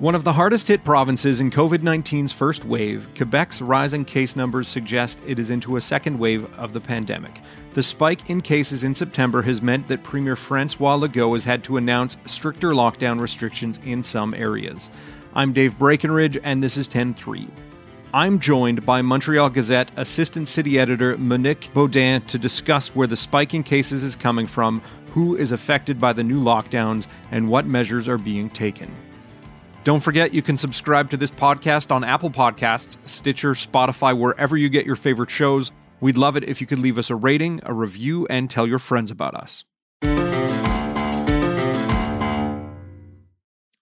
One of the hardest hit provinces in COVID 19's first wave, Quebec's rising case numbers suggest it is into a second wave of the pandemic. The spike in cases in September has meant that Premier Francois Legault has had to announce stricter lockdown restrictions in some areas. I'm Dave Breckenridge, and this is 10 3. I'm joined by Montreal Gazette Assistant City Editor Monique Beaudin to discuss where the spike in cases is coming from, who is affected by the new lockdowns, and what measures are being taken. Don't forget you can subscribe to this podcast on Apple Podcasts, Stitcher, Spotify, wherever you get your favorite shows. We'd love it if you could leave us a rating, a review, and tell your friends about us.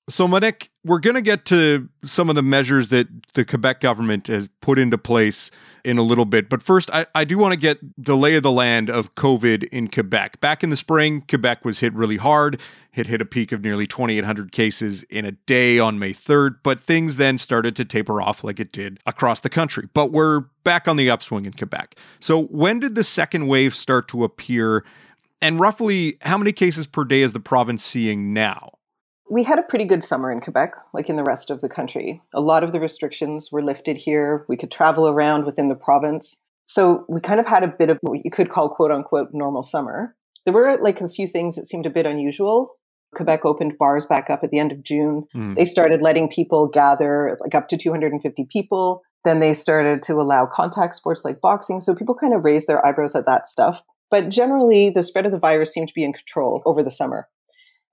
So, Monique, we're going to get to some of the measures that the Quebec government has put into place in a little bit. But first, I, I do want to get the lay of the land of COVID in Quebec. Back in the spring, Quebec was hit really hard. It hit a peak of nearly 2,800 cases in a day on May 3rd, but things then started to taper off like it did across the country. But we're back on the upswing in Quebec. So, when did the second wave start to appear? And roughly, how many cases per day is the province seeing now? We had a pretty good summer in Quebec, like in the rest of the country. A lot of the restrictions were lifted here. We could travel around within the province. So we kind of had a bit of what you could call quote unquote normal summer. There were like a few things that seemed a bit unusual. Quebec opened bars back up at the end of June. Mm. They started letting people gather like up to 250 people. Then they started to allow contact sports like boxing. So people kind of raised their eyebrows at that stuff. But generally, the spread of the virus seemed to be in control over the summer.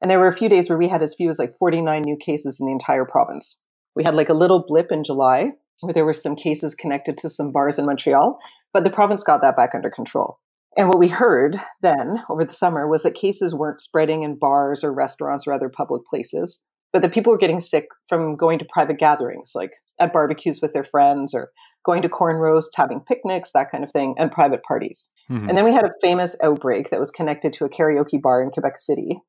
And there were a few days where we had as few as like 49 new cases in the entire province. We had like a little blip in July where there were some cases connected to some bars in Montreal, but the province got that back under control. And what we heard then over the summer was that cases weren't spreading in bars or restaurants or other public places, but that people were getting sick from going to private gatherings, like at barbecues with their friends or going to corn roasts, having picnics, that kind of thing, and private parties. Mm-hmm. And then we had a famous outbreak that was connected to a karaoke bar in Quebec City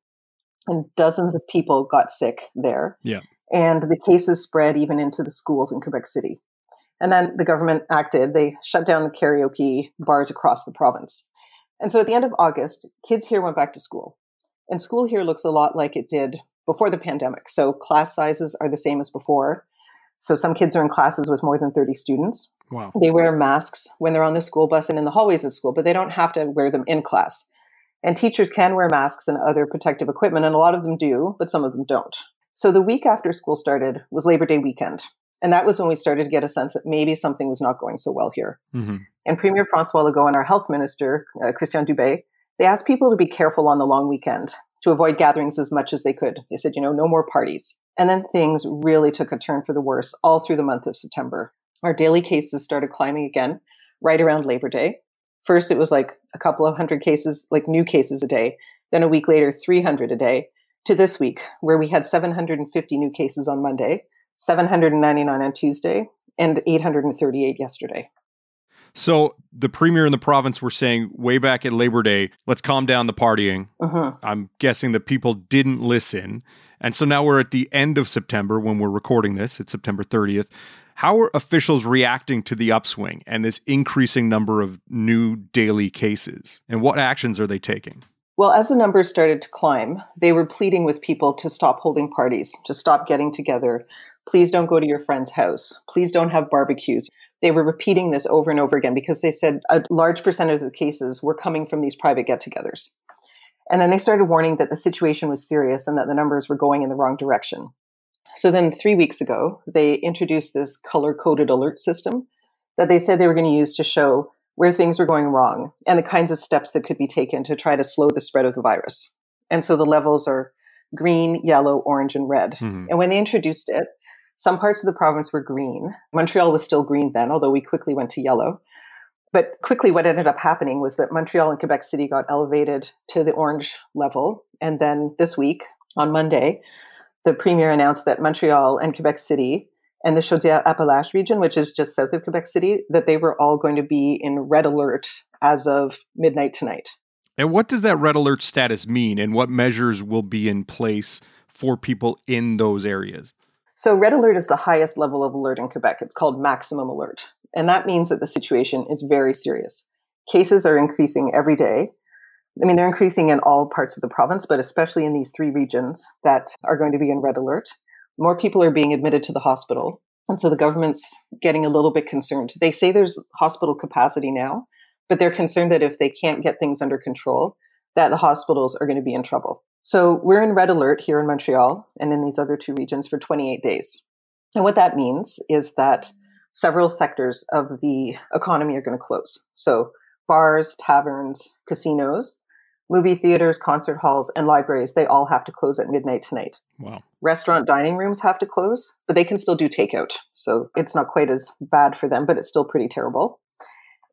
and dozens of people got sick there. Yeah. And the cases spread even into the schools in Quebec City. And then the government acted. They shut down the karaoke bars across the province. And so at the end of August, kids here went back to school. And school here looks a lot like it did before the pandemic. So class sizes are the same as before. So some kids are in classes with more than 30 students. Wow. They wear masks when they're on the school bus and in the hallways of school, but they don't have to wear them in class. And teachers can wear masks and other protective equipment, and a lot of them do, but some of them don't. So the week after school started was Labor Day weekend. And that was when we started to get a sense that maybe something was not going so well here. Mm-hmm. And Premier Francois Legault and our health minister, uh, Christian Dubé, they asked people to be careful on the long weekend to avoid gatherings as much as they could. They said, you know, no more parties. And then things really took a turn for the worse all through the month of September. Our daily cases started climbing again right around Labor Day. First, it was like a couple of hundred cases, like new cases a day. Then a week later, 300 a day. To this week, where we had 750 new cases on Monday, 799 on Tuesday, and 838 yesterday. So the premier and the province were saying way back at Labor Day, let's calm down the partying. Uh-huh. I'm guessing that people didn't listen. And so now we're at the end of September when we're recording this. It's September 30th. How are officials reacting to the upswing and this increasing number of new daily cases? And what actions are they taking? Well, as the numbers started to climb, they were pleading with people to stop holding parties, to stop getting together. Please don't go to your friend's house. Please don't have barbecues. They were repeating this over and over again because they said a large percentage of the cases were coming from these private get togethers. And then they started warning that the situation was serious and that the numbers were going in the wrong direction. So then three weeks ago, they introduced this color coded alert system that they said they were going to use to show where things were going wrong and the kinds of steps that could be taken to try to slow the spread of the virus. And so the levels are green, yellow, orange, and red. Mm-hmm. And when they introduced it, some parts of the province were green. Montreal was still green then, although we quickly went to yellow. But quickly, what ended up happening was that Montreal and Quebec City got elevated to the orange level. And then this week, on Monday, the premier announced that Montreal and Quebec City and the Chaudière-Appalaches region, which is just south of Quebec City, that they were all going to be in red alert as of midnight tonight. And what does that red alert status mean, and what measures will be in place for people in those areas? So, red alert is the highest level of alert in Quebec. It's called maximum alert. And that means that the situation is very serious. Cases are increasing every day. I mean, they're increasing in all parts of the province, but especially in these three regions that are going to be in red alert. More people are being admitted to the hospital. And so the government's getting a little bit concerned. They say there's hospital capacity now, but they're concerned that if they can't get things under control, that the hospitals are going to be in trouble. So we're in red alert here in Montreal and in these other two regions for 28 days. And what that means is that several sectors of the economy are going to close. So bars, taverns, casinos, movie theaters, concert halls, and libraries, they all have to close at midnight tonight. Wow. Restaurant dining rooms have to close, but they can still do takeout. So it's not quite as bad for them, but it's still pretty terrible.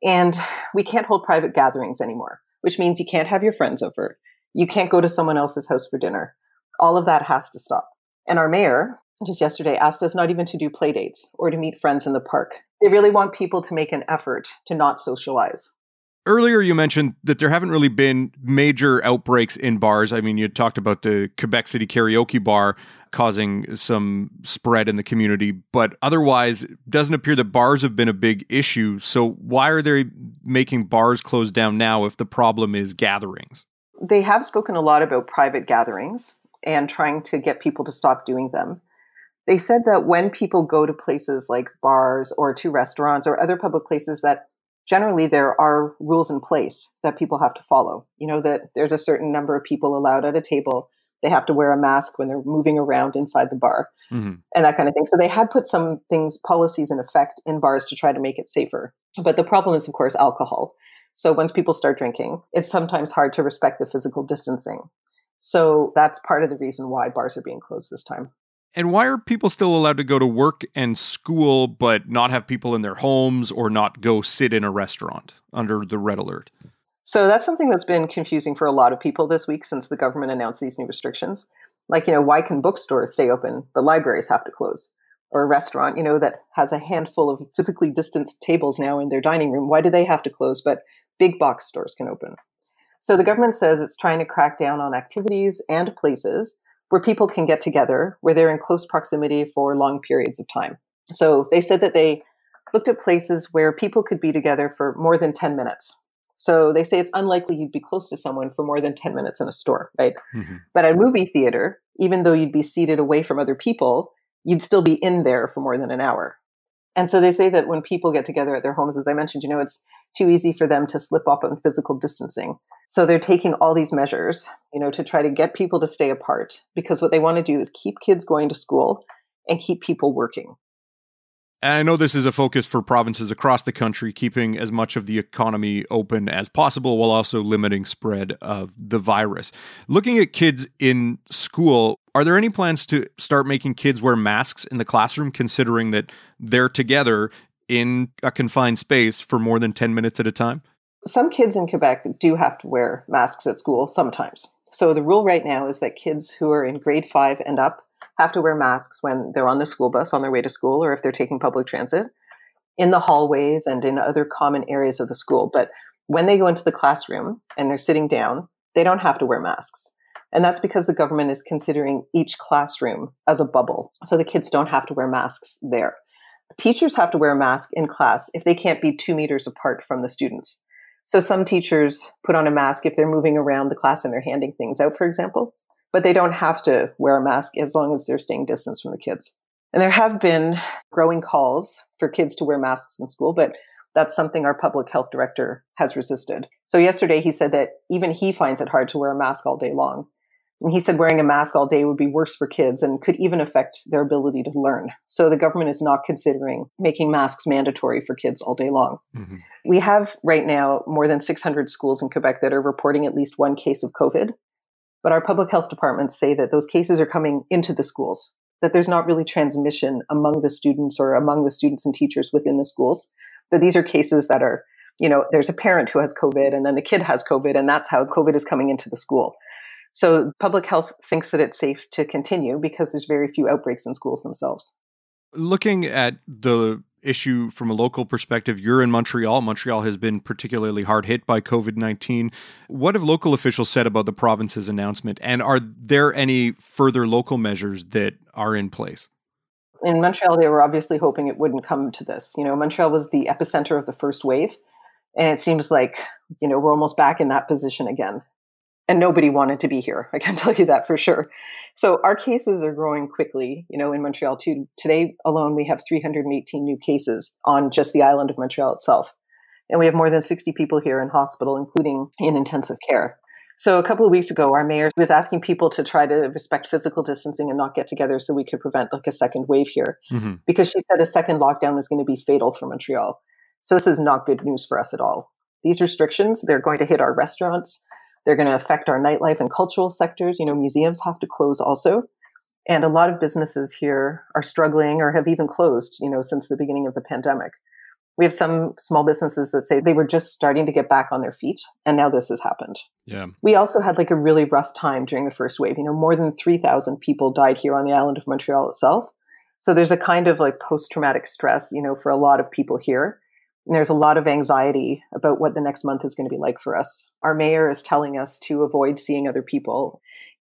And we can't hold private gatherings anymore, which means you can't have your friends over. You can't go to someone else's house for dinner. All of that has to stop. And our mayor, just yesterday, asked us not even to do play dates or to meet friends in the park. They really want people to make an effort to not socialize. Earlier, you mentioned that there haven't really been major outbreaks in bars. I mean, you talked about the Quebec City karaoke bar causing some spread in the community, but otherwise, doesn't appear that bars have been a big issue. So, why are they making bars close down now if the problem is gatherings? They have spoken a lot about private gatherings and trying to get people to stop doing them. They said that when people go to places like bars or to restaurants or other public places that generally there are rules in place that people have to follow. You know, that there's a certain number of people allowed at a table. They have to wear a mask when they're moving around inside the bar mm-hmm. and that kind of thing. So they had put some things, policies in effect in bars to try to make it safer. But the problem is, of course, alcohol. So once people start drinking, it's sometimes hard to respect the physical distancing. So that's part of the reason why bars are being closed this time. And why are people still allowed to go to work and school, but not have people in their homes or not go sit in a restaurant under the red alert? So that's something that's been confusing for a lot of people this week since the government announced these new restrictions. Like, you know, why can bookstores stay open, but libraries have to close? Or a restaurant, you know, that has a handful of physically distanced tables now in their dining room, why do they have to close, but big box stores can open? So the government says it's trying to crack down on activities and places where people can get together, where they're in close proximity for long periods of time. So they said that they looked at places where people could be together for more than 10 minutes. So they say it's unlikely you'd be close to someone for more than 10 minutes in a store, right? Mm-hmm. But at a movie theater, even though you'd be seated away from other people, you'd still be in there for more than an hour. And so they say that when people get together at their homes, as I mentioned, you know, it's too easy for them to slip up on physical distancing. So they're taking all these measures, you know, to try to get people to stay apart because what they want to do is keep kids going to school and keep people working. And I know this is a focus for provinces across the country, keeping as much of the economy open as possible while also limiting spread of the virus. Looking at kids in school, are there any plans to start making kids wear masks in the classroom, considering that they're together in a confined space for more than 10 minutes at a time? Some kids in Quebec do have to wear masks at school sometimes. So the rule right now is that kids who are in grade five and up have to wear masks when they're on the school bus on their way to school or if they're taking public transit in the hallways and in other common areas of the school. But when they go into the classroom and they're sitting down, they don't have to wear masks. And that's because the government is considering each classroom as a bubble. So the kids don't have to wear masks there. Teachers have to wear a mask in class if they can't be two meters apart from the students. So some teachers put on a mask if they're moving around the class and they're handing things out, for example but they don't have to wear a mask as long as they're staying distance from the kids. And there have been growing calls for kids to wear masks in school, but that's something our public health director has resisted. So yesterday he said that even he finds it hard to wear a mask all day long. And he said wearing a mask all day would be worse for kids and could even affect their ability to learn. So the government is not considering making masks mandatory for kids all day long. Mm-hmm. We have right now more than 600 schools in Quebec that are reporting at least one case of COVID. But our public health departments say that those cases are coming into the schools, that there's not really transmission among the students or among the students and teachers within the schools, that these are cases that are, you know, there's a parent who has COVID and then the kid has COVID, and that's how COVID is coming into the school. So public health thinks that it's safe to continue because there's very few outbreaks in schools themselves. Looking at the issue from a local perspective. You're in Montreal. Montreal has been particularly hard hit by COVID 19. What have local officials said about the province's announcement? And are there any further local measures that are in place? In Montreal, they were obviously hoping it wouldn't come to this. You know, Montreal was the epicenter of the first wave. And it seems like, you know, we're almost back in that position again. And nobody wanted to be here. I can tell you that for sure. So our cases are growing quickly. You know, in Montreal too. Today alone, we have 318 new cases on just the island of Montreal itself, and we have more than 60 people here in hospital, including in intensive care. So a couple of weeks ago, our mayor was asking people to try to respect physical distancing and not get together so we could prevent like a second wave here. Mm-hmm. Because she said a second lockdown was going to be fatal for Montreal. So this is not good news for us at all. These restrictions, they're going to hit our restaurants. They're going to affect our nightlife and cultural sectors. You know, museums have to close also. And a lot of businesses here are struggling or have even closed, you know, since the beginning of the pandemic. We have some small businesses that say they were just starting to get back on their feet and now this has happened. Yeah. We also had like a really rough time during the first wave. You know, more than 3,000 people died here on the island of Montreal itself. So there's a kind of like post traumatic stress, you know, for a lot of people here. And there's a lot of anxiety about what the next month is going to be like for us. Our mayor is telling us to avoid seeing other people.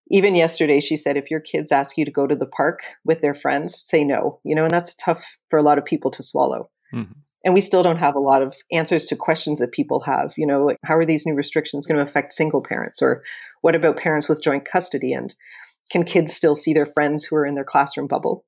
Even yesterday, she said, if your kids ask you to go to the park with their friends, say no. You know, and that's tough for a lot of people to swallow. Mm-hmm and we still don't have a lot of answers to questions that people have you know like how are these new restrictions going to affect single parents or what about parents with joint custody and can kids still see their friends who are in their classroom bubble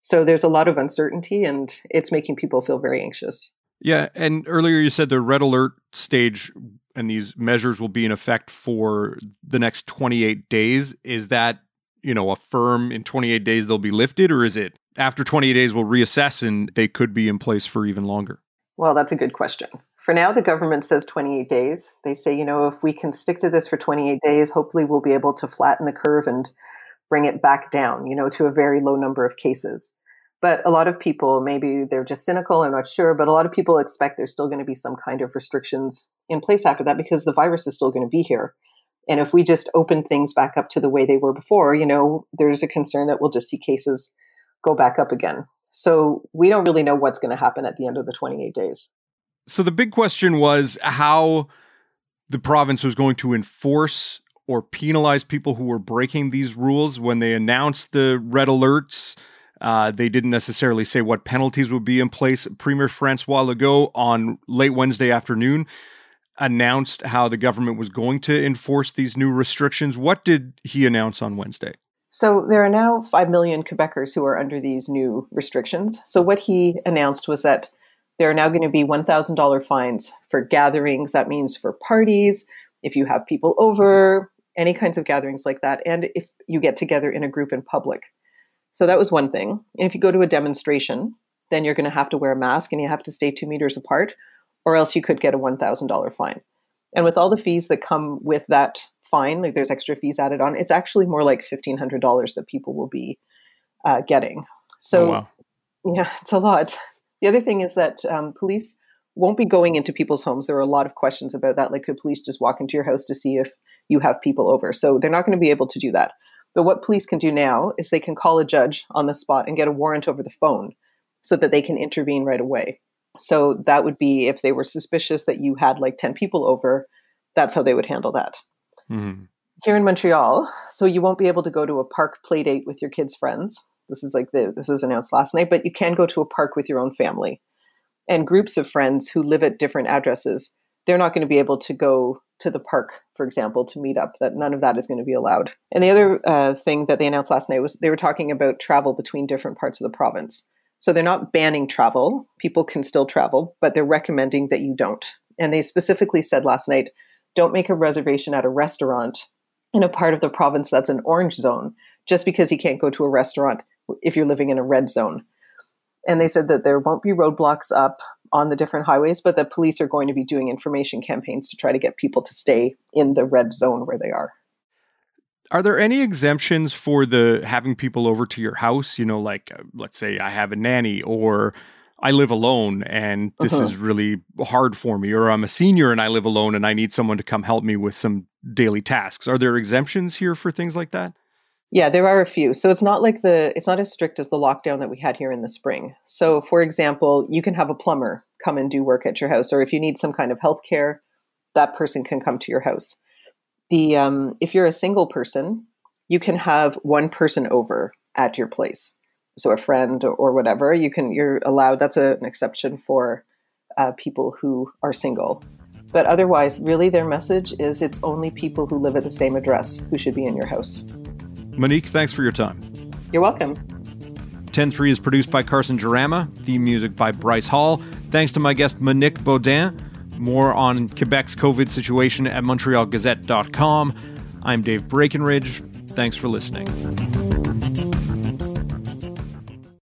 so there's a lot of uncertainty and it's making people feel very anxious yeah and earlier you said the red alert stage and these measures will be in effect for the next 28 days is that you know a firm in 28 days they'll be lifted or is it after 28 days we'll reassess and they could be in place for even longer? Well, that's a good question. For now, the government says 28 days. They say, you know, if we can stick to this for 28 days, hopefully we'll be able to flatten the curve and bring it back down, you know, to a very low number of cases. But a lot of people, maybe they're just cynical, I'm not sure, but a lot of people expect there's still going to be some kind of restrictions in place after that because the virus is still going to be here. And if we just open things back up to the way they were before, you know, there's a concern that we'll just see cases go back up again. So we don't really know what's going to happen at the end of the 28 days. So the big question was how the province was going to enforce or penalize people who were breaking these rules when they announced the red alerts. Uh, they didn't necessarily say what penalties would be in place. Premier Francois Legault on late Wednesday afternoon announced how the government was going to enforce these new restrictions. What did he announce on Wednesday? So there are now 5 million Quebecers who are under these new restrictions. So what he announced was that there are now going to be $1,000 fines for gatherings. That means for parties, if you have people over, any kinds of gatherings like that, and if you get together in a group in public. So that was one thing. And if you go to a demonstration, then you're going to have to wear a mask and you have to stay two meters apart, or else you could get a $1,000 fine. And with all the fees that come with that fine, like there's extra fees added on, it's actually more like $1,500 that people will be uh, getting. So, oh, wow. yeah, it's a lot. The other thing is that um, police won't be going into people's homes. There are a lot of questions about that. Like, could police just walk into your house to see if you have people over? So they're not going to be able to do that. But what police can do now is they can call a judge on the spot and get a warrant over the phone so that they can intervene right away. So that would be if they were suspicious that you had like 10 people over, that's how they would handle that. Mm-hmm. Here in Montreal, so you won't be able to go to a park play date with your kids' friends. This is like the this was announced last night, but you can go to a park with your own family. And groups of friends who live at different addresses, they're not going to be able to go to the park, for example, to meet up. That none of that is going to be allowed. And the other uh, thing that they announced last night was they were talking about travel between different parts of the province. So they're not banning travel. People can still travel, but they're recommending that you don't. And they specifically said last night don't make a reservation at a restaurant in a part of the province that's an orange zone just because you can't go to a restaurant if you're living in a red zone. And they said that there won't be roadblocks up on the different highways, but the police are going to be doing information campaigns to try to get people to stay in the red zone where they are. Are there any exemptions for the having people over to your house? You know, like uh, let's say I have a nanny or I live alone and this uh-huh. is really hard for me, or I'm a senior and I live alone and I need someone to come help me with some daily tasks. Are there exemptions here for things like that? Yeah, there are a few. So it's not like the it's not as strict as the lockdown that we had here in the spring. So for example, you can have a plumber come and do work at your house, or if you need some kind of health care, that person can come to your house the um, if you're a single person, you can have one person over at your place. So a friend or, whatever, you can you're allowed. That's a, an exception for uh, people who are single. But otherwise, really, their message is it's only people who live at the same address who should be in your house. Monique, thanks for your time. You're welcome. 10-3 is produced by Carson Jerema, theme music by Bryce Hall. Thanks to my guest Monique Beaudin. More on Quebec's COVID situation at montrealgazette.com. I'm Dave Breckenridge. Thanks for listening.